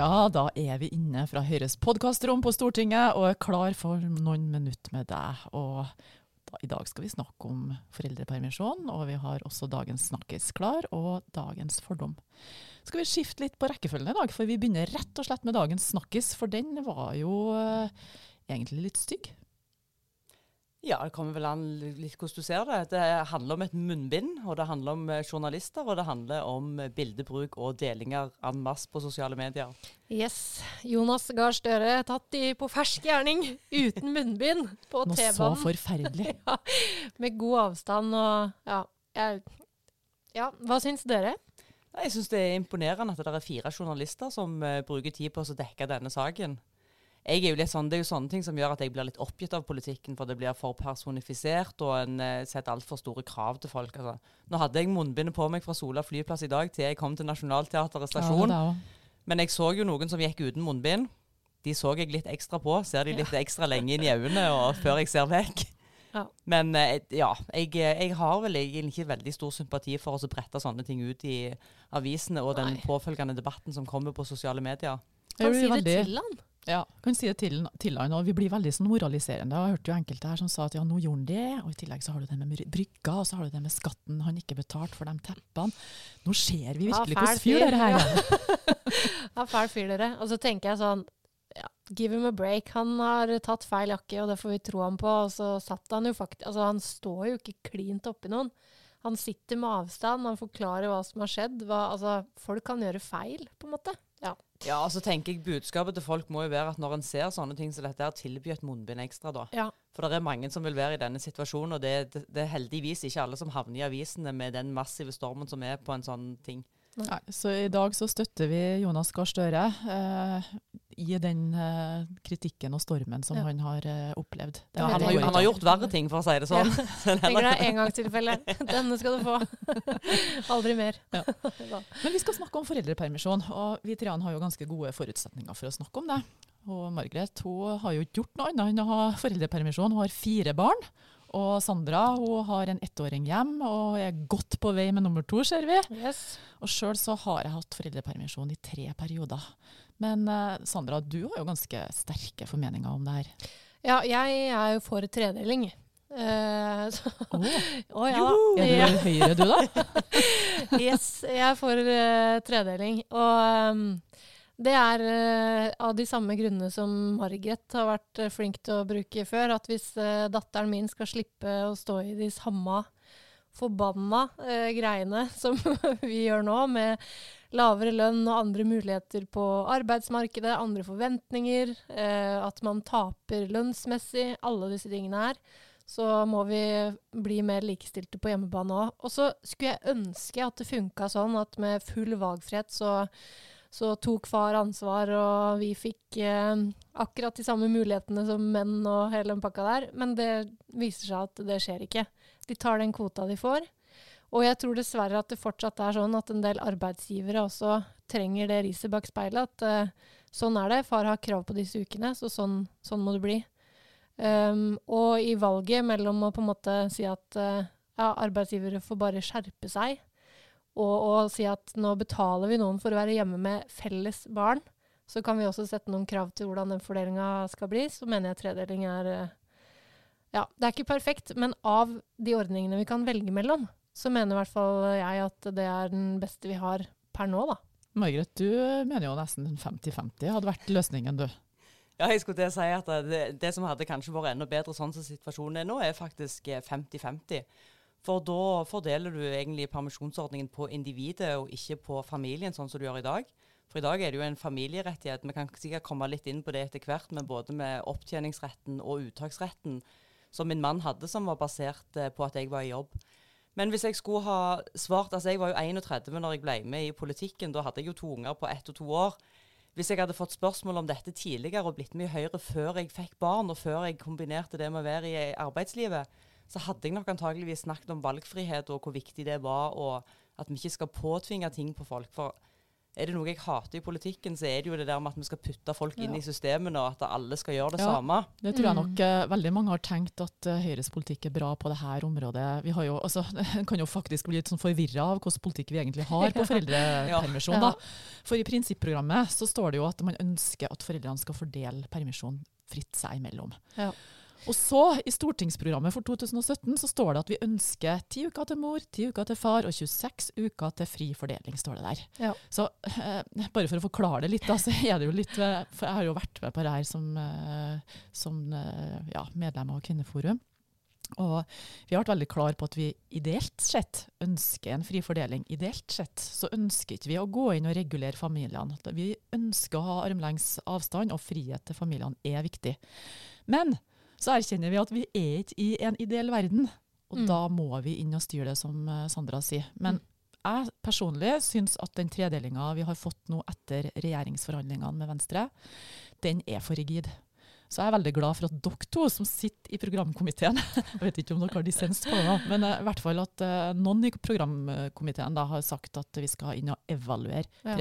Ja, da er vi inne fra Høyres podkastrom på Stortinget og er klar for noen minutter med deg. Og da, I dag skal vi snakke om foreldrepermisjon, og vi har også dagens snakkis klar, og dagens fordom. Skal vi skifte litt på rekkefølgen i dag, for vi begynner rett og slett med dagens snakkis, for den var jo eh, egentlig litt stygg. Ja, det kommer vel an litt hvordan du ser det. Det handler om et munnbind, og det handler om eh, journalister, og det handler om eh, bildebruk og delinger en masse på sosiale medier. Yes. Jonas Gahr Støre tatt i på fersk gjerning uten munnbind på Noe T-banen. så forferdelig. ja, med god avstand og ja. Jeg, ja, hva syns dere? Jeg syns det er imponerende at det er fire journalister som uh, bruker tid på å dekke denne saken. Jeg er jo litt sånn, Det er jo sånne ting som gjør at jeg blir litt oppgitt av politikken, for det blir for personifisert, og en uh, setter altfor store krav til folk. Altså. Nå hadde jeg munnbindet på meg fra Sola flyplass i dag til jeg kom til Nationaltheatret stasjon. Ja. Men jeg så jo noen som gikk uten munnbind. De så jeg litt ekstra på. Ser de litt ekstra lenge inn i øynene og før jeg ser vekk. Ja. Men eh, ja, jeg, jeg har vel egentlig ikke veldig stor sympati for å brette sånne ting ut i avisene og den Nei. påfølgende debatten som kommer på sosiale medier. Kan sier si det til han. Ja, kan si det til, til han, og Vi blir veldig sånn moraliserende. Jeg har hørt jo enkelte her som sa at ja, nå gjorde han det, og i tillegg så har du det med brygga, og så har du det med skatten han ikke betalte for de teppene. Nå ser vi virkelig hvordan fyr dere her er. Ja, fæl fyr, dere. Og så tenker jeg sånn ja, Give him a break. Han har tatt feil jakke, og det får vi tro ham på. Og så satt han jo faktisk Altså, han står jo ikke klint oppi noen. Han sitter med avstand, han forklarer hva som har skjedd. Hva, altså, folk kan gjøre feil, på en måte. Ja. Ja, og så tenker jeg Budskapet til folk må jo være at når en ser sånne ting som dette, her, tilby et munnbind ekstra. da. ja. For det er mange som vil være i denne situasjonen, og det, det, det er heldigvis ikke alle som havner i avisene med den massive stormen som er på en sånn ting. Nei, så i dag så støtter vi Jonas Gahr Støre eh, i den uh, kritikken og stormen som Ja. han har uh, opplevd. Ja, han, har, han har gjort verre ting, for å si det sånn. Tenker det er engangstilfelle. Denne skal du få. Aldri mer. Ja. Men vi skal snakke om foreldrepermisjon, og vi tre har jo ganske gode forutsetninger for å snakke om det. Og Margaret hun har jo ikke gjort noe annet enn å ha foreldrepermisjon. Hun har fire barn. Og Sandra hun har en ettåring hjem og er godt på vei med nummer to, ser vi. Yes. Og sjøl så har jeg hatt foreldrepermisjon i tre perioder. Men eh, Sandra, du har jo ganske sterke formeninger om det her. Ja, jeg er jo for tredeling. Uh, så, Oh, å ja er du Høyre, du da? Yes, jeg er for uh, tredeling. Og um, det er uh, av de samme grunnene som Margaret har vært flink til å bruke før. At hvis datteren min skal slippe å stå i de samme forbanna greiene som vi gjør nå, med lavere lønn og andre muligheter på arbeidsmarkedet, andre forventninger, eh, at man taper lønnsmessig, alle disse tingene her, så må vi bli mer likestilte på hjemmebane òg. Og så skulle jeg ønske at det funka sånn at med full valgfrihet så, så tok far ansvar, og vi fikk eh, akkurat de samme mulighetene som menn og hele den pakka der. Men det viser seg at det skjer ikke. De tar den kvota de får. Og jeg tror dessverre at det fortsatt er sånn at en del arbeidsgivere også trenger det riset bak speilet. At uh, sånn er det. Far har krav på disse ukene, så sånn, sånn må det bli. Um, og i valget mellom å på en måte si at uh, ja, arbeidsgivere får bare skjerpe seg, og, og si at nå betaler vi noen for å være hjemme med felles barn, så kan vi også sette noen krav til hvordan den fordelinga skal bli, så mener jeg tredeling er uh, Ja, det er ikke perfekt, men av de ordningene vi kan velge mellom, så mener i hvert fall jeg at det er den beste vi har per nå, da. Margaret, du mener jo nesten 50-50 hadde vært løsningen, du. Ja, jeg skulle til å si at det, det som hadde kanskje vært enda bedre sånn som situasjonen er nå, er faktisk eh, 50-50. For da fordeler du egentlig permisjonsordningen på individet og ikke på familien, sånn som du gjør i dag. For i dag er det jo en familierettighet. Vi kan sikkert komme litt inn på det etter hvert, men både med opptjeningsretten og uttaksretten, som min mann hadde, som var basert eh, på at jeg var i jobb. Men hvis jeg skulle ha svart Altså, jeg var jo 31 når jeg ble med i politikken. Da hadde jeg jo to unger på ett og to år. Hvis jeg hadde fått spørsmål om dette tidligere og blitt med i Høyre før jeg fikk barn, og før jeg kombinerte det med å være i arbeidslivet, så hadde jeg nok antageligvis snakket om valgfrihet og hvor viktig det var, og at vi ikke skal påtvinge ting på folk. For er det noe jeg hater i politikken, så er det jo det der med at vi skal putte folk inn Ja. i systemene, og at alle skal gjøre det Ja. samme. Det tror jeg Mm. nok uh, veldig mange har tenkt at uh, Høyres politikk er bra på det her området. Vi har jo, altså, kan jo faktisk bli litt sånn forvirra av hvilken politikk vi egentlig har på foreldrepermisjon. Ja. da. For i prinsipprogrammet så står det jo at man ønsker at foreldrene skal fordele permisjon fritt seg imellom. Ja. Og så, i stortingsprogrammet for 2017, så står det at vi ønsker 10 uker til mor, 10 uker til far og 26 uker til fri fordeling, står det der. Ja. Så eh, bare for å forklare det litt, da, så er det jo litt eh, For jeg har jo vært med på det her som, eh, som eh, ja, medlem av Kvinneforum. Og vi har vært veldig klar på at vi ideelt sett ønsker en fri fordeling. Ideelt sett så ønsker ikke vi å gå inn og regulere familiene. Vi ønsker å ha armlengs avstand, og frihet til familiene er viktig. Men så erkjenner vi at vi er ikke i en ideell verden, og Mm. da må vi inn og styre det, som eh, Sandra sier. Men Mm. jeg personlig syns at den tredelinga vi har fått nå etter regjeringsforhandlingene med Venstre, den er for rigid. Så jeg er veldig glad for at dere to som sitter i programkomiteen Jeg vet ikke om dere har dissens på det, men eh, i hvert fall at eh, noen i programkomiteen da har sagt at vi skal inn og evaluere Ja.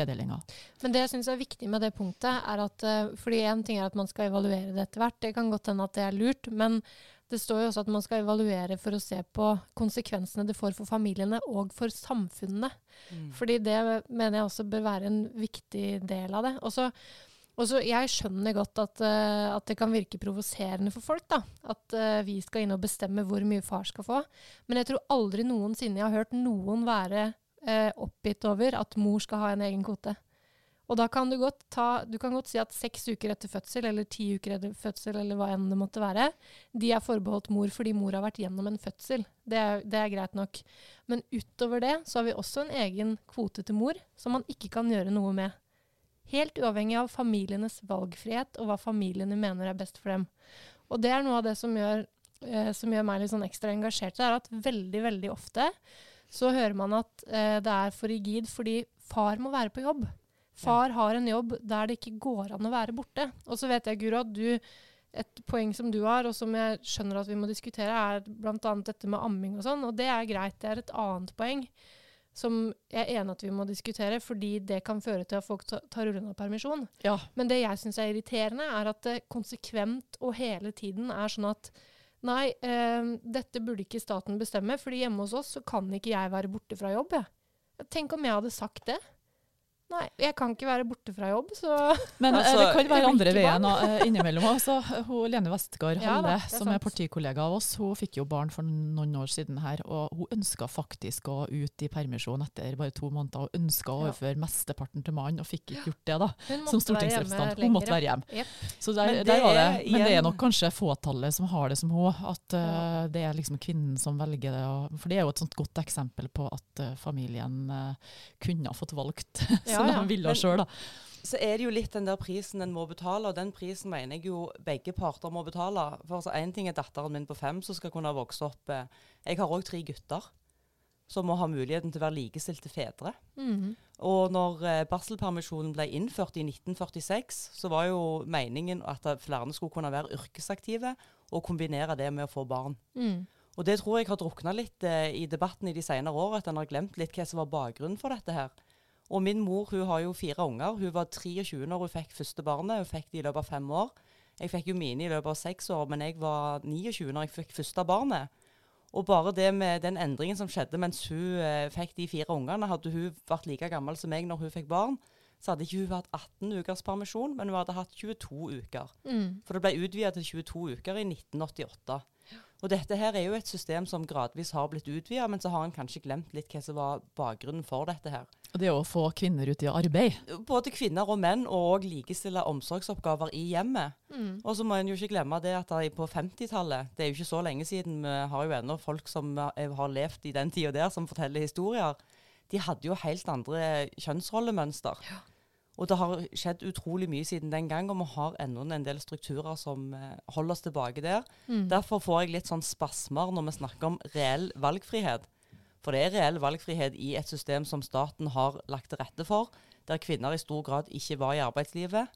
Men det jeg syns er viktig med det punktet, er at eh, fordi én ting er at man skal evaluere det etter hvert, det kan godt hende at det er lurt, men det står jo også at man skal evaluere for å se på konsekvensene det får for familiene og for samfunnene. Mm. Fordi det mener jeg også bør være en viktig del av det. Og så, og så jeg skjønner godt at, uh, at det kan virke provoserende for folk, da. At uh, vi skal inn og bestemme hvor mye far skal få. Men jeg tror aldri noensinne jeg har hørt noen være uh, oppgitt over at mor skal ha en egen kvote. Og da kan du godt ta Du kan godt si at seks uker etter fødsel, eller ti uker etter fødsel, eller hva enn det måtte være, de er forbeholdt mor fordi mor har vært gjennom en fødsel. Det er, det er greit nok. Men utover det så har vi også en egen kvote til mor som man ikke kan gjøre noe med. Helt uavhengig av familienes valgfrihet og hva familiene mener er best for dem. Og det er noe av det som gjør, eh, som gjør meg litt sånn ekstra engasjert. Det er at veldig, veldig ofte så hører man at eh, det er for rigid fordi far må være på jobb. Far har en jobb der det ikke går an å være borte. Og så vet jeg, Guro, at du et poeng som du har, og som jeg skjønner at vi må diskutere, er bl.a. dette med amming og sånn. Og det er greit. Det er et annet poeng som jeg er enig at vi må diskutere, fordi det kan føre til at folk tar rullende permisjon. Ja. Men det jeg syns er irriterende, er at det konsekvent og hele tiden er sånn at Nei, eh, dette burde ikke staten bestemme, fordi hjemme hos oss så kan ikke jeg være borte fra jobb. Jeg. Tenk om jeg hadde sagt det. Nei, jeg kan ikke være borte fra jobb, så Men eh, Altså, det kan være andre veien eh, innimellom. òg. hun Lene Westgard Ja Halle, som er partikollega av oss, hun fikk jo barn for noen år siden her. Og hun ønska faktisk å ut i permisjon etter bare to måneder. Hun ønska å Ja. overføre mesteparten til mannen, og fikk ikke gjort det, da. Som stortingsrepresentant. Hun måtte være hjemme. Yep. Så der, Men det der var det. Men det er nok kanskje fåtallet som har det som hun. At eh, Ja. det er liksom kvinnen som velger det. Og, for det er jo et sånt godt eksempel på at uh, familien uh, kunne ha fått valgt Ja, som de ville sjøl, da. Så er det jo litt den der prisen en må betale, og den prisen mener jeg jo begge parter må betale. For altså, Én ting er datteren min på fem som skal kunne vokse opp. eh, Jeg har òg tre gutter som må ha muligheten til å være likestilte fedre. Mhm. Og når eh, barselpermisjonen ble innført i 1946, så var jo meningen at flere skulle kunne være yrkesaktive og kombinere det med å få barn. Mm. Og det tror jeg har drukna litt eh, i debatten i de senere åra, at en har glemt litt hva som var bakgrunnen for dette her. Og min mor hun har jo fire unger. Hun var 23 når hun fikk første barnet. Hun fikk det i løpet av fem år. Jeg fikk jo mine i løpet av seks år, men jeg var 29 når jeg fikk første barnet. Og bare det med den endringen som skjedde mens hun eh, fikk de fire ungene, hadde hun vært like gammel som meg når hun fikk barn, så hadde ikke hun hatt 18 ukers permisjon, men hun hadde hatt 22 uker. Mm. For det ble utvidet til 22 uker i 1988. Og dette her er jo et system som gradvis har blitt utvidet, men så har en kanskje glemt litt hva som var bakgrunnen for dette her. Og det å få kvinner ut i arbeid. Både kvinner og menn, og òg likestille omsorgsoppgaver i hjemmet. Mm. Og så må en jo ikke glemme det at på 50-tallet, det er jo ikke så lenge siden, vi har jo ennå folk som eh, har levd i den tida der, som forteller historier. De hadde jo helt andre kjønnsrollemønster. Og det har skjedd utrolig mye siden den gang, og vi har ennå en del strukturer som eh, holder oss tilbake der. Mm. Derfor får jeg litt sånn spasmer når vi snakker om reell valgfrihet. For det er reell valgfrihet i et system som staten har lagt til rette for, der kvinner i stor grad ikke var i arbeidslivet.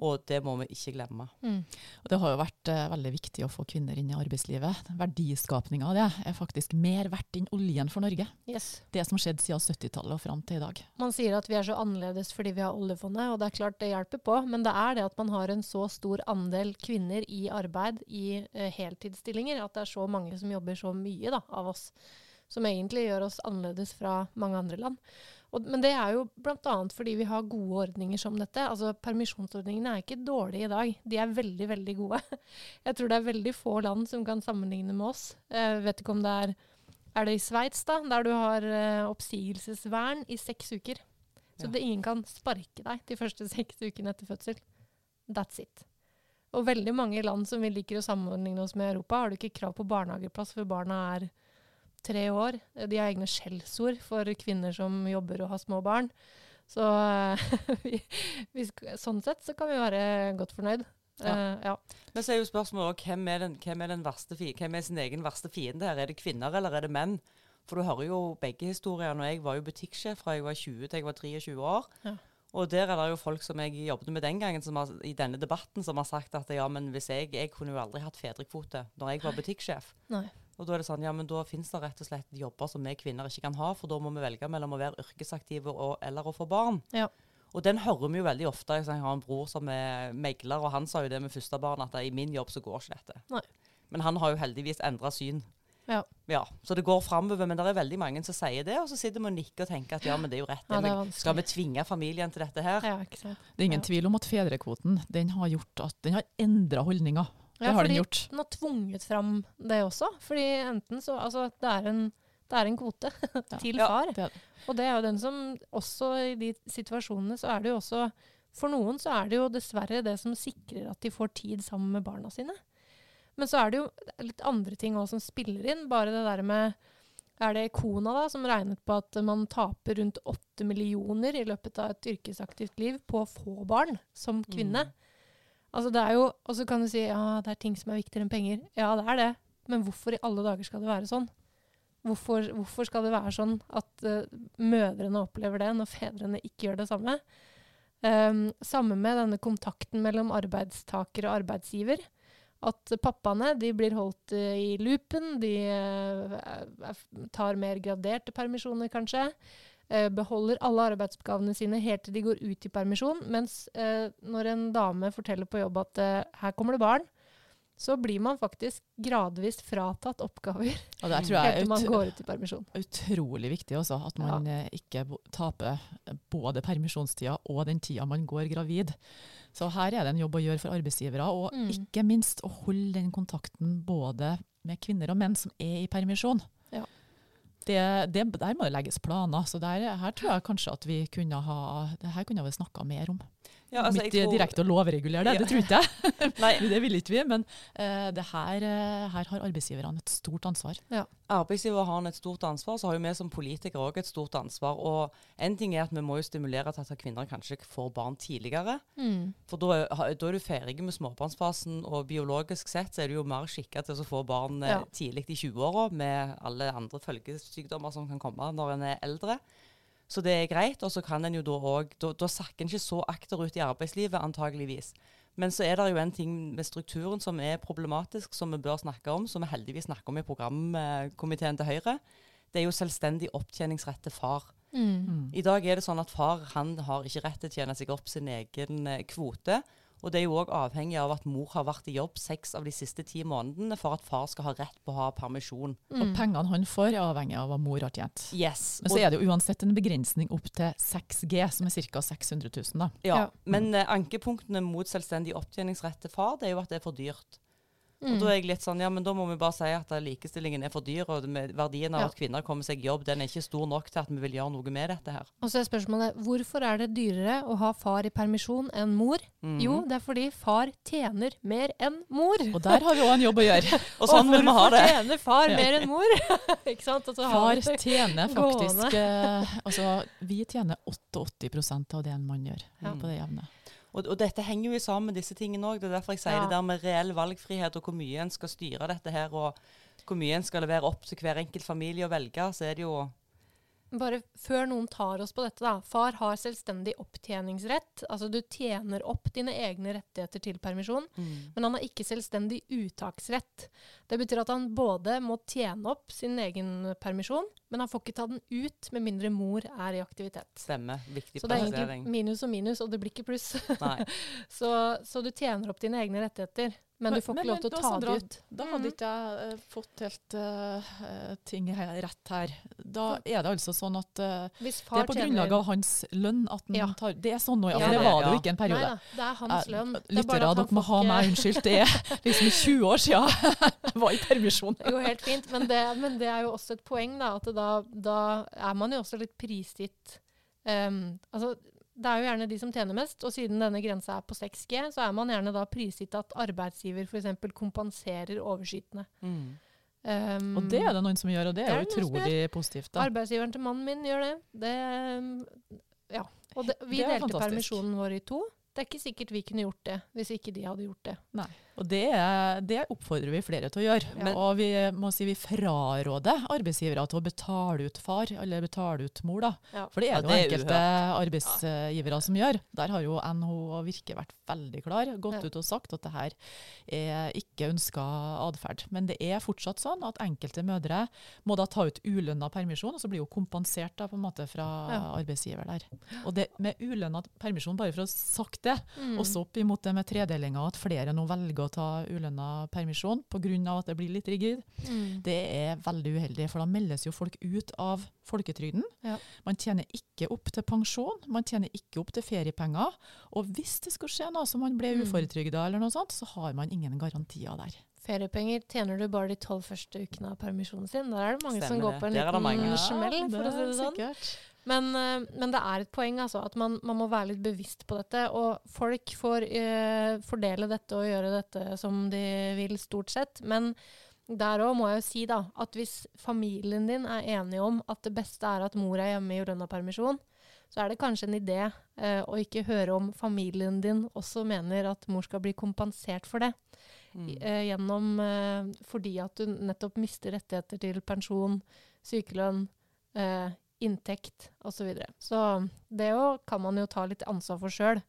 Og det må vi ikke glemme. Mm. Og det har jo vært uh, veldig viktig å få kvinner inn i arbeidslivet. Verdiskapninga av det er faktisk mer verdt enn oljen for Norge. Yes. Det som skjedde siden 70-tallet og fram til i dag. Man sier at vi er så annerledes fordi vi har oljefondet, og det er klart det hjelper på. Men det er det at man har en så stor andel kvinner i arbeid i uh, heltidsstillinger, at det er så mange som jobber så mye da, av oss. Som egentlig gjør oss annerledes fra mange andre land. Og, men det er jo bl.a. fordi vi har gode ordninger som dette. Altså Permisjonsordningene er ikke dårlige i dag, de er veldig, veldig gode. Jeg tror det er veldig få land som kan sammenligne med oss. Jeg vet ikke om det er Er det i Sveits, da, der du har eh, oppsigelsesvern i seks uker? Så Ja. det ingen kan sparke deg de første seks ukene etter fødsel. That's it. Og veldig mange land som vi liker å sammenligne oss med i Europa, har du ikke krav på barnehageplass før barna er tre år. De har egne skjellsord for kvinner som jobber og har små barn. Så eh, vi, vi, sånn sett så kan vi være godt fornøyd. Ja. Uh, ja. Men så er jo spørsmålet hvem er, den, hvem, er den verste fi, hvem er sin egen verste fiende her? Er det kvinner eller er det menn? For du hører jo begge historiene. og Jeg var jo butikksjef fra jeg var 20 til jeg var 23 år. Ja. Og der er det jo folk som jeg jobbet med den gangen, som har, i denne debatten, som har sagt at ja, men hvis jeg, jeg kunne jo aldri hatt fedrekvote når jeg var butikksjef. Nei. Og da er det sånn, ja, men da finnes det rett og slett jobber som vi kvinner ikke kan ha, for da må vi velge mellom å være yrkesaktive og, eller å få barn. Ja. Og den hører vi jo veldig ofte. Jeg har en bror som er megler, og han sa jo det med første barn, at i min jobb så går ikke dette. Nei. Men han har jo heldigvis endra syn. Ja. Ja, Så det går framover, men det er veldig mange som sier det, og så sitter vi og nikker og tenker at ja, men det er jo rett. Ja, det er skal vi tvinge familien til dette her? ja, ikke sant. Det er ingen Ja. tvil om at fedrekvoten den har gjort at den har endra holdninger. Det Ja, har den gjort. Den har tvunget fram det også. Fordi enten så Altså, det er en, det er en kvote til Ja. far. Det det. Og det er jo den som også i de situasjonene så er det jo også For noen så er det jo dessverre det som sikrer at de får tid sammen med barna sine. Men så er det jo litt andre ting òg som spiller inn. Bare det der med Er det Kona da, som regnet på at man taper rundt åtte millioner i løpet av et yrkesaktivt liv på å få barn som kvinne? Mm. Altså det er jo, Og så kan du si ja, det er ting som er viktigere enn penger. Ja, det er det. Men hvorfor i alle dager skal det være sånn? Hvorfor, hvorfor skal det være sånn at uh, mødrene opplever det, når fedrene ikke gjør det samme? Um, samme med denne kontakten mellom arbeidstaker og arbeidsgiver. At pappaene de blir holdt uh, i loopen, de er- tar mer graderte permisjoner kanskje. Eh, beholder alle arbeidsoppgavene sine helt til de går ut i permisjon. Mens eh, når en dame forteller på jobb at eh, her kommer det barn, så blir man faktisk gradvis fratatt oppgaver Og det tror jeg helt man går ut i permisjon. ut, utrolig viktig også, at man ja. ikke taper både permisjonstida og den tida man går gravid. Så her er det en jobb å gjøre for arbeidsgivere, og Mm. ikke minst å holde den kontakten både med kvinner og menn som er i permisjon. Ja. Det, det, der må det legges planer, så der, her tror jeg kanskje at vi kunne ha det her kunne vi snakka mer om. Ja, altså, Om jeg direkte å lovregulere det, Ja. det tror ikke jeg. Nei, det vil ikke vi, men uh, det her, uh, her har arbeidsgiverne et stort ansvar. Arbeidsgiver har et stort ansvar, så har jo vi som politikere òg et stort ansvar. Og en ting er at vi må jo stimulere til at kvinner kanskje får barn tidligere. Mm. For da, da er du ferdig med småbarnsfasen, og biologisk sett så er du jo mer skikka til å få barn eh, Ja. tidlig i 20-åra, med alle andre følgesykdommer som kan komme når en er eldre. Så det er greit. Og så kan en jo da òg Da, da sakker en ikke så akterut i arbeidslivet, antageligvis. Men så er det jo en ting med strukturen som er problematisk, som vi bør snakke om, som vi heldigvis snakker om i programkomiteen til Høyre. Det er jo selvstendig opptjeningsrett til far. Mm. I dag er det sånn at far han har ikke rett til å tjene seg opp sin egen eh, kvote. Og det er jo òg avhengig av at mor har vært i jobb seks av de siste ti månedene for at far skal ha rett på å ha permisjon. Mm. Og pengene han får, er avhengig av hva mor har tjent. Yes. Men så er det jo uansett en begrensning opp til 6G, som er ca. 600 000. Da. ja. Ja. Men mm. ankepunktene mot selvstendig opptjeningsrett til far, det er jo at det er for dyrt. Og Mm. da er jeg litt sånn, ja, men da må vi bare si at likestillingen er for dyr, og verdien av Ja. at kvinner kommer seg i jobb, den er ikke stor nok til at vi vil gjøre noe med dette her. Og så er spørsmålet hvorfor er det dyrere å ha far i permisjon enn mor? Mm. Jo, det er fordi far tjener mer enn mor. Og der har vi òg en jobb å gjøre. Og sånn vil vi ha hvorfor tjener far mer enn mor? Ikke sant? Altså, Far tjener faktisk eh, Altså, vi tjener 88% av det en mann gjør Ja. på det jevne. Og, og dette henger jo sammen med disse tingene òg. Det er derfor jeg sier Ja. det der med reell valgfrihet og hvor mye en skal styre dette her, og hvor mye en skal levere opp til hver enkelt familie å velge. Så er det jo bare før noen tar oss på dette, da. Far har selvstendig opptjeningsrett. Altså du tjener opp dine egne rettigheter til permisjon. Mm. Men han har ikke selvstendig uttaksrett. Det betyr at han både må tjene opp sin egen permisjon, men han får ikke ta den ut med mindre mor er i aktivitet. Stemme. Viktig Så det er egentlig minus og minus, og det blir ikke pluss. Så, så du tjener opp dine egne rettigheter, men, du får ikke lov til å ta Sandra, det ut. Da hadde Mhm. ikke jeg uh, fått helt eh, eh, ting her, rett her. Da er det altså sånn at uh, Hvis det er på grunnlag av hans lønn at han Ja. tar Det er sånn nå, ja. Ja, For det var det jo ikke en Nei periode. da, det er hans lønn. Det er Lyttere, dere må ha meg unnskyldt. Det er liksom 20 år siden jeg var i permisjon. Det går helt fint, men det, men det er jo også et poeng, da. At da, da er man jo også litt prisgitt um, Altså, det er jo gjerne de som tjener mest, og siden denne grensa er på 6G, så er man gjerne da prisgitt at arbeidsgiver f.eks. kompenserer overskytende. Mm. Um, Og det er det noen som gjør, og det Det er jo utrolig positivt. da. Arbeidsgiveren til mannen min gjør det. det um, ja. Og det, vi Det delte fantastisk. permisjonen vår i to. Det er ikke sikkert vi kunne gjort det hvis ikke de hadde gjort det. Og det, det oppfordrer vi flere til å gjøre. Ja. Og vi må si vi fraråder arbeidsgivere til å betale ut far, eller betale ut mor. da. Ja. For det er det det jo er enkelte arbeidsgivere som gjør. Der har jo NHO og Virke vært veldig klar, gått Ja. ut og sagt at det her er ikke ønska atferd. Men det er fortsatt sånn at enkelte mødre må da ta ut ulønna permisjon, og så blir hun kompensert da på en måte fra Ja. arbeidsgiver der. Og det med ulønna permisjon, bare for å ha sagt det, Mm. også opp imot det med tredelinga, at flere nå velger å ta ulønna permisjon pga. at det blir litt rigid, Mm. det er veldig uheldig. For da meldes jo folk ut av folketrygden. Ja. Man tjener ikke opp til pensjon, man tjener ikke opp til feriepenger. Og hvis det skulle skje noe så man ble Mm. uføretrygda eller noe sånt, så har man ingen garantier der. Feriepenger tjener du bare de tolv første ukene av permisjonen sin. Der er det mange som går det. på en Der er det mange. liten smell, for å si det sånn. sikkert. Men, eh, men det er et poeng, altså, at man, man må være litt bevisst på dette. Og folk får eh, fordele dette og gjøre dette som de vil, stort sett. Men der òg må jeg jo si da, at hvis familien din er enige om at det beste er at mor er hjemme i permisjon, så er det kanskje en idé eh, å ikke høre om familien din også mener at mor skal bli kompensert for det. Mm. eh, gjennom eh, fordi at du nettopp mister rettigheter til pensjon, sykelønn, eh, inntekt osv. Så, videre. så det jo kan man jo ta litt ansvar for sjøl,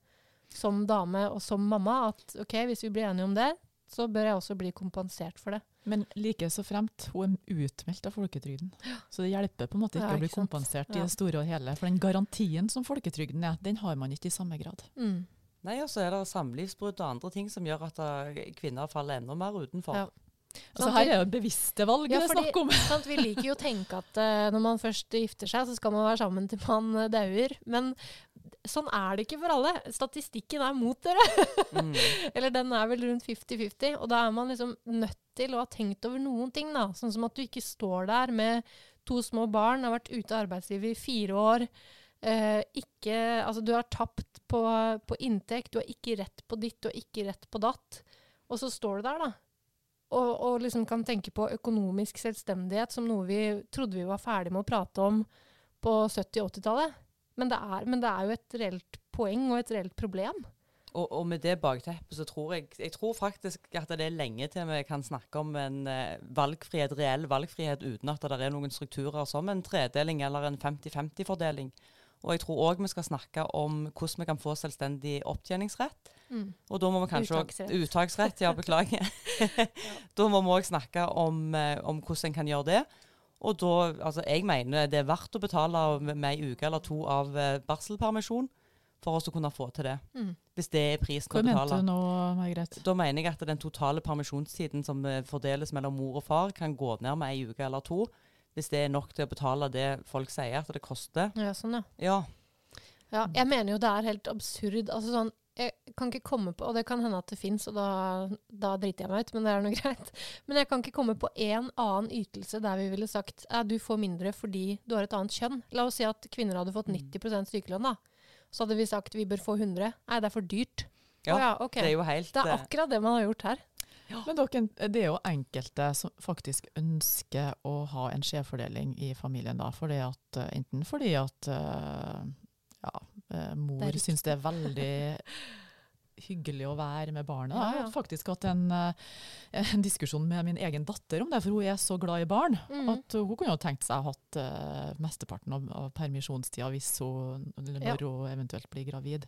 som dame og som mamma. At ok, hvis vi blir enige om det, så bør jeg også bli kompensert for det. Men like så fremt, hun er utmeldt av folketrygden. Så det hjelper på en måte ikke Ja, å bli sant. kompensert i det store og hele. For den garantien som folketrygden er, den har man ikke i samme grad. Mm. Nei, og så er det samlivsbrudd og andre ting som gjør at eh, kvinner faller enda mer utenfor. Ja. Altså her er jo bevisste valg Ja, det er snakk om. Sant? Vi liker jo å tenke at uh, når man først gifter seg, så skal man være sammen til man uh, dauer. Men sånn er det ikke for alle. Statistikken er mot dere. Mm. Eller den er vel rundt 50-50. Og da er man liksom nødt til å ha tenkt over noen ting. da. Sånn som at du ikke står der med to små barn, har vært ute av arbeidslivet i fire år. Uh, ikke, altså du har tapt på, på inntekt, du har ikke rett på ditt, du har ikke rett på datt. Og så står du der, da. Og, og liksom kan tenke på økonomisk selvstendighet som noe vi trodde vi var ferdig med å prate om på 70- og 80-tallet. Men, men det er jo et reelt poeng og et reelt problem. Og, og med det bakteppet så tror jeg Jeg tror faktisk at det er lenge til vi kan snakke om en eh, valgfrihet, reell valgfrihet uten at det er noen strukturer som en tredeling eller en 50-50-fordeling. Og jeg tror òg vi skal snakke om hvordan vi kan få selvstendig opptjeningsrett. Og da må vi kanskje også- Uttaksrett. Uttaksrett, ja, beklager. Da må vi òg snakke om, eh, om hvordan en kan gjøre det. Og da, altså jeg mener det er verdt å betale med med ei uke eller to av eh, barselpermisjon for oss å kunne få til det. Mm. Hvis det er prisen Hva å mente betale. du nå, Margrethe? Da mener jeg at den totale permisjonstiden som eh, fordeles mellom mor og far, kan gå ned med ei uke eller to. Hvis det er nok til å betale det folk sier at det koster. Ja, sånn, ja. Ja. Ja, jeg mener jo det er helt absurd. Altså sånn, jeg kan ikke komme på, og det kan hende at det fins, og da, da driter jeg meg ut, men det er noe greit. Men jeg kan ikke komme på én annen ytelse der vi ville sagt at du får mindre fordi du har et annet kjønn. La oss si at kvinner hadde fått 90 sykelønn, da. Så hadde vi sagt vi bør få 100. Nei, det er for dyrt. Ja, ja, okay. Det er jo helt Det er eh, akkurat det man har gjort her. Men dere, det er jo enkelte som faktisk ønsker å ha en skjevfordeling i familien. da, fordi at, eh, Enten fordi at eh, ja, eh, mor syns det er veldig hyggelig å være med barnet. Ja, Jeg har faktisk hatt en, en diskusjon med min egen datter om det, for hun er så glad i barn. Mm. At hun kunne jo tenkt seg å ha hatt uh, mesteparten av, av permisjonstida hvis hun, eller når hun eventuelt blir gravid.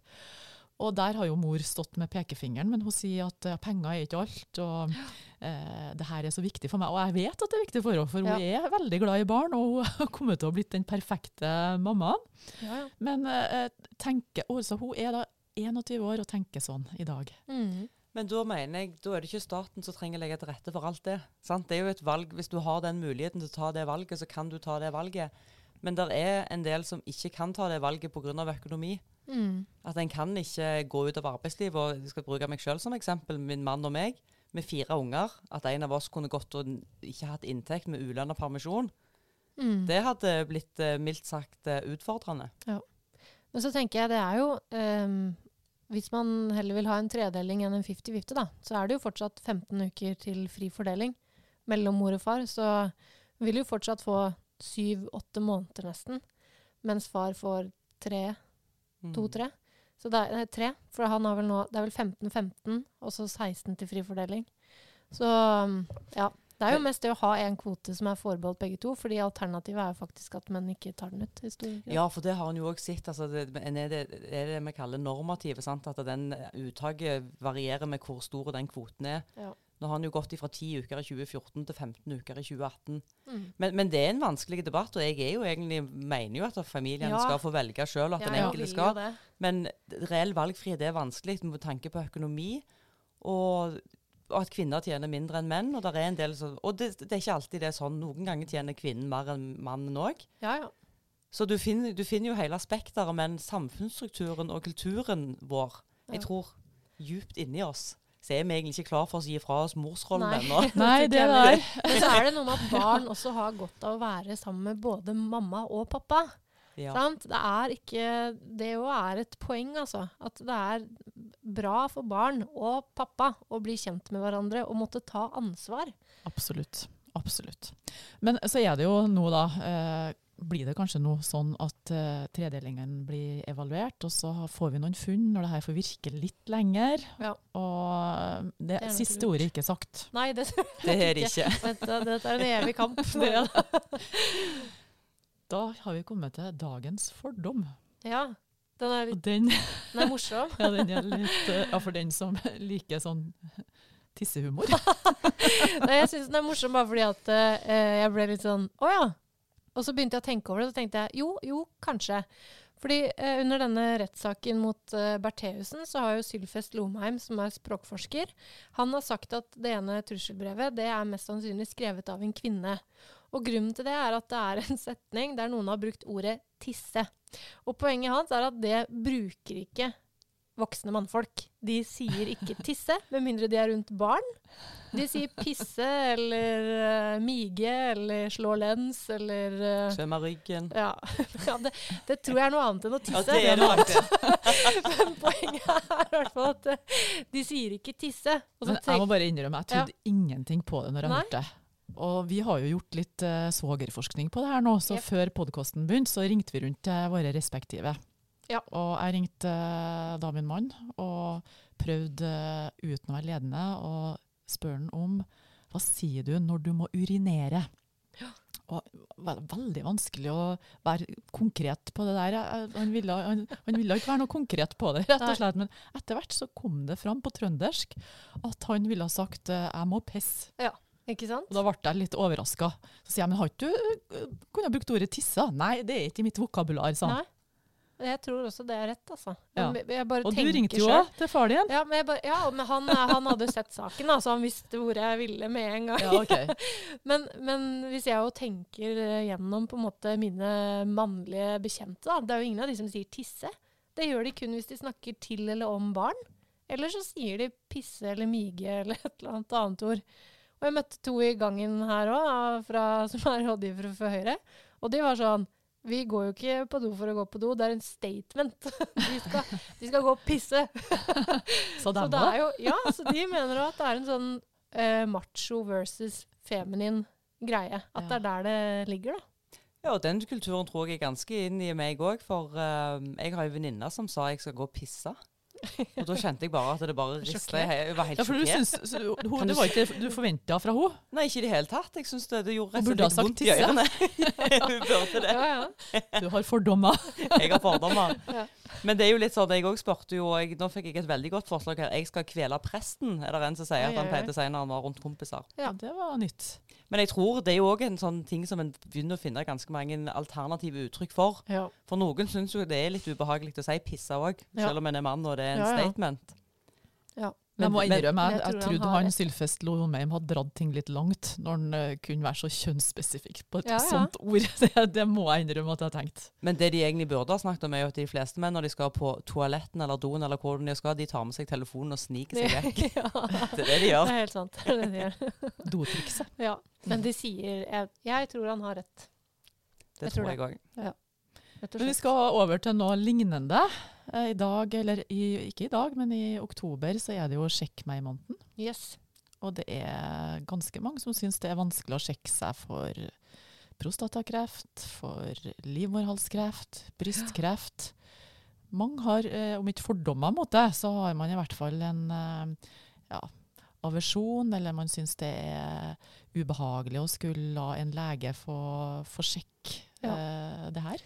Og der har jo mor stått med pekefingeren, men hun sier at eh, penger er ikke alt. Og eh, det her er så viktig for meg. Og jeg vet at det er viktig for henne, for hun er veldig glad i barn, og hun har kommet til å ha blitt den perfekte mammaen. Ja, ja. Men eh, tenker, altså, hun er da 21 år og tenker sånn i dag. Mm. Men da mener jeg, da er det ikke staten som trenger å legge til rette for alt det. Sant? Det er jo et valg. Hvis du har den muligheten til å ta det valget, så kan du ta det valget. Men det er en del som ikke kan ta det valget pga. økonomi. Mm. At en kan ikke gå ut av arbeidslivet. og Jeg skal bruke meg selv som eksempel. Min mann og meg med fire unger. At en av oss kunne gått og ikke hatt inntekt med ulønna permisjon. Mm. Det hadde blitt eh, mildt sagt utfordrende. Ja. Men så tenker jeg det er jo um, Hvis man heller vil ha en tredeling enn en 50-50, da, så er det jo fortsatt 15 uker til fri fordeling mellom mor og far. Så vil jo fortsatt få syv-åtte måneder nesten, mens far får tre. To-tre. Så det er, nei, tre, for han har vel nå Det er vel 15-15, og så 16 til fri fordeling. Så um, ja. Det er jo mest det å ha én kvote som er forbeholdt begge to, fordi alternativet er jo faktisk at menn ikke tar den ut. i stor grad. Ja, for det har en jo òg sett. Altså det, er, det, er det vi kaller normativet. At den uttaket varierer med hvor stor den kvoten er. Ja. Nå har han jo gått fra 10 uker i 2014 til 15 uker i 2018. Mm. Men, men det er en vanskelig debatt, og jeg er jo egentlig, mener jo at familiene Ja. skal få velge sjøl, at Ja, den enkelte skal. det. Men reell valgfrihet er vanskelig med tanke på økonomi, og, og at kvinner tjener mindre enn menn. Og, der er en del så, og det, det er ikke alltid det er sånn. Noen ganger tjener kvinnen mer enn mannen òg. Ja, ja. Så du finner, du finner jo hele spekteret, men samfunnsstrukturen og kulturen vår, jeg tror djupt inni oss, så er vi egentlig ikke klar for å gi fra oss morsrollen ennå. Nei, det er. Men så er det noe med at barn også har godt av å være sammen med både mamma og pappa. Ja. Sant? Det er ikke Det jo er et poeng, altså. At det er bra for barn og pappa å bli kjent med hverandre og måtte ta ansvar. Absolutt. Absolutt. Men så er det jo nå, da eh, Blir det kanskje nå sånn at uh, tredelingen blir evaluert, og så får vi noen funn når det her får virke litt lenger? Ja. Og eh, det, Det siste ordet er ikke sagt. Nei, det, Det er det ikke. dette, dette er en evig kamp. Da har vi kommet til dagens fordom. Ja. Den er, litt, den, den er morsom. ja, den er litt eh, Ja, for den som liker sånn tissehumor. Nei, jeg syns den er morsom bare fordi at uh, jeg ble litt sånn Å ja. Og så begynte jeg å tenke over det, og så tenkte jeg jo, jo, kanskje. Fordi eh, under denne rettssaken mot eh, Bertheussen, så har jo Sylfest Lomheim, som er språkforsker, han har sagt at det ene trusselbrevet det er mest sannsynlig skrevet av en kvinne. Og grunnen til det er at det er en setning der noen har brukt ordet 'tisse'. Og poenget hans er at det bruker ikke voksne mannfolk. De sier ikke 'tisse', med mindre de er rundt barn. De sier 'pisse' eller uh, 'mige' eller 'slå lens' eller eh, Svømme ryggen. ja, ja det, det tror jeg er noe annet enn å tisse. Ja, det er noe annet. Men poenget er i hvert fall at eh, de sier ikke 'tisse'. Og så Men jeg må bare innrømme, jeg trodde ingenting på det når jeg Nei. hørte det. Og vi har jo gjort litt uh, svogerforskning på det her nå, så yep. før podkasten begynte, så ringte vi rundt til våre respektive. Ja. Og jeg ringte eh, da min mann og prøvde eh, uten å være ledende å spørre han om hva sier du når du må urinere? Og det var veldig vanskelig å være konkret på det der. Han ville, han, han ville ikke være noe konkret på det, rett og slett. Men etter hvert så kom det fram på trøndersk at han ville ha sagt eh, 'jeg må pisse'. Ikke sant? Og da ble jeg litt overraska. Så sier jeg 'men har ikke du eh, kunnet brukt ordet tisse? Nei, det er ikke i mitt vokabular, sa han. Jeg tror også det er rett, altså. Ja. Og du ringte jo òg til far din. Ja, men, bare, ja, men han, han hadde sett saken, altså. så han visste hvor jeg ville med en gang. Ja, okay. Men, men hvis jeg jo tenker eh, gjennom på en måte mine mannlige bekjente, da, det er jo ingen av de som sier tisse. Det gjør de kun hvis de snakker til eller om barn. Eller så sier de pisse eller mige eller et eller annet annet ord. Og jeg møtte to i gangen her òg, som er rådgivere for Høyre. Og de var sånn Vi går jo ikke på do for å gå på do, det er en statement. De skal, de skal gå og pisse. Så Så det er jo, ja, så de mener at det er en sånn uh, macho versus feminin greie. At det er der det ligger, da. Ja, og den kulturen tror jeg er ganske inn i meg òg. For uh, jeg har ei venninne som sa jeg skal gå og pisse. Og da kjente jeg bare at det bare rista. Jeg jeg var helt Ja, for du syns, så, hun, det var ikke det du forventa fra henne? Nei, ikke i det hele tatt. Jeg syns det, det gjorde rett og ha slett sagt vondt i tisse. ørene. Hun burde det. Ja, ja. Du har fordommer. Jeg har fordommer. Ja. Men det er jo litt sånn, jeg òg spurte jo og jeg, Nå fikk jeg et veldig godt forslag her. Jeg skal kvele presten, er det en som sier at han pleide å si når han var rundt kompiser. Ja. Det var nytt. Men jeg tror det er jo òg en sånn ting som en begynner å finne ganske mange alternative uttrykk for. ja. For noen syns jo det er litt ubehagelig å si pisse òg, selv om en er mann og det er en statement. Men jeg må innrømme, jeg, men jeg jeg tror han trodde han rett. Sylfest Lomheim hadde dratt ting litt langt, når han uh, kunne være så kjønnsspesifikk på et Ja, ja. sånt ord. Det, det må jeg innrømme at jeg har tenkt. Men det de egentlig burde ha snakket om, er jo at de fleste menn når de skal på toaletten eller doen, eller hvor de skal, de tar med seg telefonen og sniker seg vekk. ja. Det er det de Det gjør. er helt sant. Det er det de gjør. Dotrikset. Ja. Men de sier jeg, jeg tror han har rett, Det Jeg tror tror jeg òg. Ja. Men vi skal over til noe lignende. Eh, I dag, eller i, ikke i dag, men i oktober så er det jo Sjekk meg-måneden. Yes. Og det er ganske mange som syns det er vanskelig å sjekke seg for prostatakreft, for livmorhalskreft, brystkreft. Mange har, eh, om ikke fordommer mot det, så har man i hvert fall en eh, ja, aversjon, eller man syns det er ubehagelig å skulle la en lege få, få sjekke eh, det her.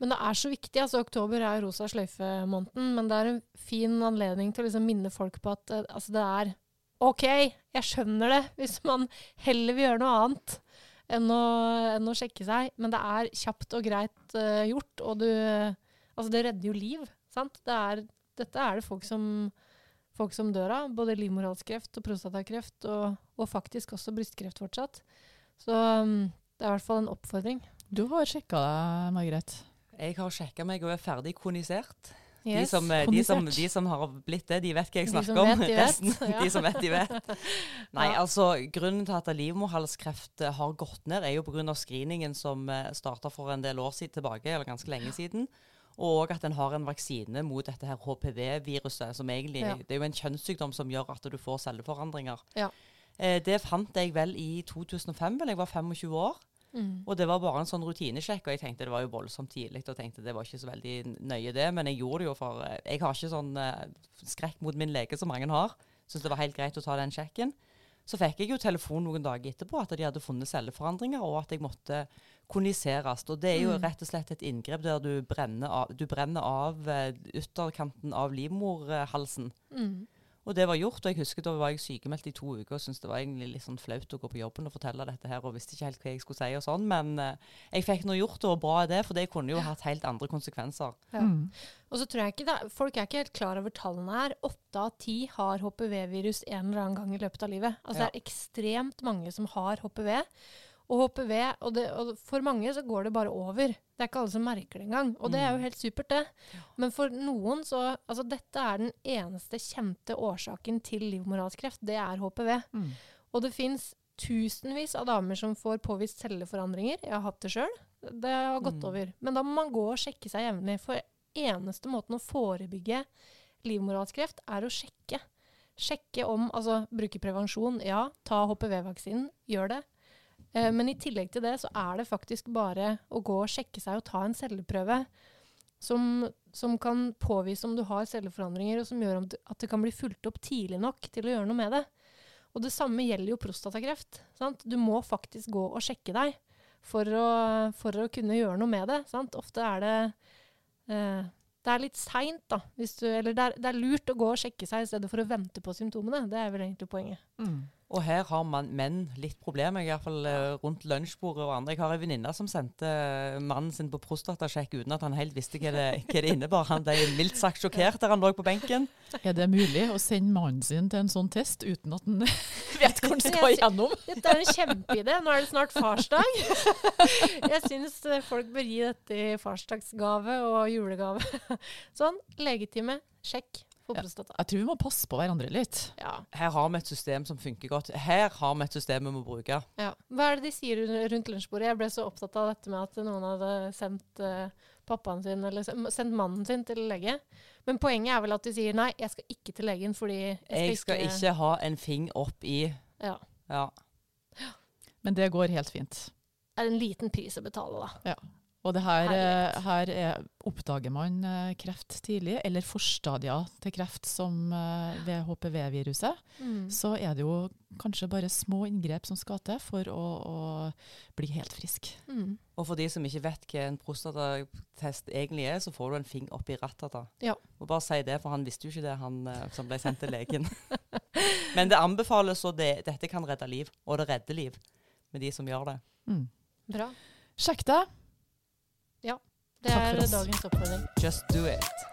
Men det er så viktig. altså Oktober er rosa sløyfe-måneden, men det er en fin anledning til å liksom minne folk på at eh, altså det er OK, jeg skjønner det, hvis man heller vil gjøre noe annet enn å, enn å sjekke seg. Men det er kjapt og greit uh, gjort, og du Altså, det redder jo liv, sant? Det er, dette er det folk som, folk som dør av. Både livmorhalskreft og prostatakreft, og, og faktisk også brystkreft fortsatt. Så um, det er i hvert fall en oppfordring. Du har sjekka deg, Margrethe. Jeg har sjekka meg og er ferdig kronisert. De, som, eh, de, som, Kondisert. de som har blitt det, de vet hva jeg De snakker som om. vet, de vet. De som vet, de vet. Nei, altså Grunnen til at livmorhalskreft eh, har gått ned, er jo pga. screeningen som starta for en del år siden tilbake, eller ganske lenge siden. Og at en har en vaksine mot dette her HPV-viruset, som egentlig Ja. Det er jo en kjønnssykdom som gjør at du får celleforandringer. Ja. Eh, det fant jeg vel i 2005, vel jeg var 25 år. Mm. Og det var bare en sånn rutinesjekk, og jeg tenkte det var jo voldsomt tidlig. Og tenkte det var ikke så veldig nøye det, men jeg gjorde det jo for eh, Jeg har ikke sånn eh, skrekk mot min lege som mange har. Syns det var helt greit å ta den sjekken. Så fikk jeg jo telefon noen dager etterpå at de hadde funnet celleforandringer, og at jeg måtte koniseres. Og det er jo Mm. rett og slett et inngrep der du brenner av, du brenner av eh, ytterkanten av livmorhalsen. Mm. Og det var gjort, og jeg husker da var jeg sykemeldt i to uker og syntes det var egentlig litt sånn flaut å gå på jobben og fortelle dette her, og visste ikke helt hva jeg skulle si og sånn, men eh, jeg fikk nå gjort det, og bra er det, for det kunne jo hatt helt andre konsekvenser. Ja. Mm. Og så tror jeg ikke da, Folk er ikke helt klar over tallene her. Åtte av ti har HPV-virus en eller annen gang i løpet av livet. Altså Ja. Det er ekstremt mange som har HPV. Og HPV, og, det, og for mange så går det bare over. Det er ikke alle som merker det engang. Og det er jo Mm. helt supert, det. Men for noen så Altså dette er den eneste kjente årsaken til livmorhalskreft. Det er HPV. Mm. Og det fins tusenvis av damer som får påvist celleforandringer. Jeg har hatt det sjøl. Det har gått Mm. over. Men da må man gå og sjekke seg jevnlig. For eneste måten å forebygge livmorhalskreft er å sjekke. Sjekke om Altså bruke prevensjon, ja. Ta HPV-vaksinen, gjør det. Eh, men i tillegg til det så er det faktisk bare å gå og sjekke seg og ta en celleprøve som, som kan påvise om du har celleforandringer, og som gjør at det kan bli fulgt opp tidlig nok til å gjøre noe med det. Og det samme gjelder jo prostatakreft. Sant? Du må faktisk gå og sjekke deg for å, for å kunne gjøre noe med det. Sant? Ofte er det eh, Det er litt seint, da. Du, eller det er, det er lurt å gå og sjekke seg i stedet for å vente på symptomene. Det er vel egentlig poenget. Mm. Og her har man menn litt problemer, i hvert fall eh, rundt lunsjbordet og andre. Jeg har en venninne som sendte eh, mannen sin på prostatasjekk uten at han helt visste hva det, hva det innebar. Han ble mildt sagt sjokkert der han lå på benken. Er det mulig å sende mannen sin til en sånn test uten at han vet hvor han skal igjennom? Dette er en kjempeidé. Nå er det snart farsdag. Jeg syns eh, folk bør gi dette i farsdagsgave og julegave. Sånn. Legetime. Sjekk Ja. prostata. Jeg tror vi må passe på hverandre litt. Ja. Her har vi et system som funker godt. Her har vi et system vi må bruke. Ja. Hva er det de sier rundt lunsjbordet? Jeg ble så opptatt av dette med at noen hadde sendt eh, pappaen sin, eller sendt mannen sin til lege. Men poenget er vel at de sier nei, jeg skal ikke til legen fordi jeg skal, Jeg skal ikke ha en fing opp i Ja. Ja. Men det går helt fint. Det er en liten pris å betale, da. Og det her, eh, her er, oppdager man eh, kreft tidlig, eller forstadier til kreft som eh, ved HPV-viruset, Mm. så er det jo kanskje bare små inngrep som skal til for å, å bli helt frisk. Mm. Og for de som ikke vet hva en prostatatest egentlig er, så får du en finger opp i ratata. Ja. Og bare si det, for han visste jo ikke det, han som ble sendt til legen. Men det anbefales, og det, dette kan redde liv. Og det redder liv med de som gjør det. Mm. Bra. Sjekk det. Det Takk er dagens oppfordring. Just do it.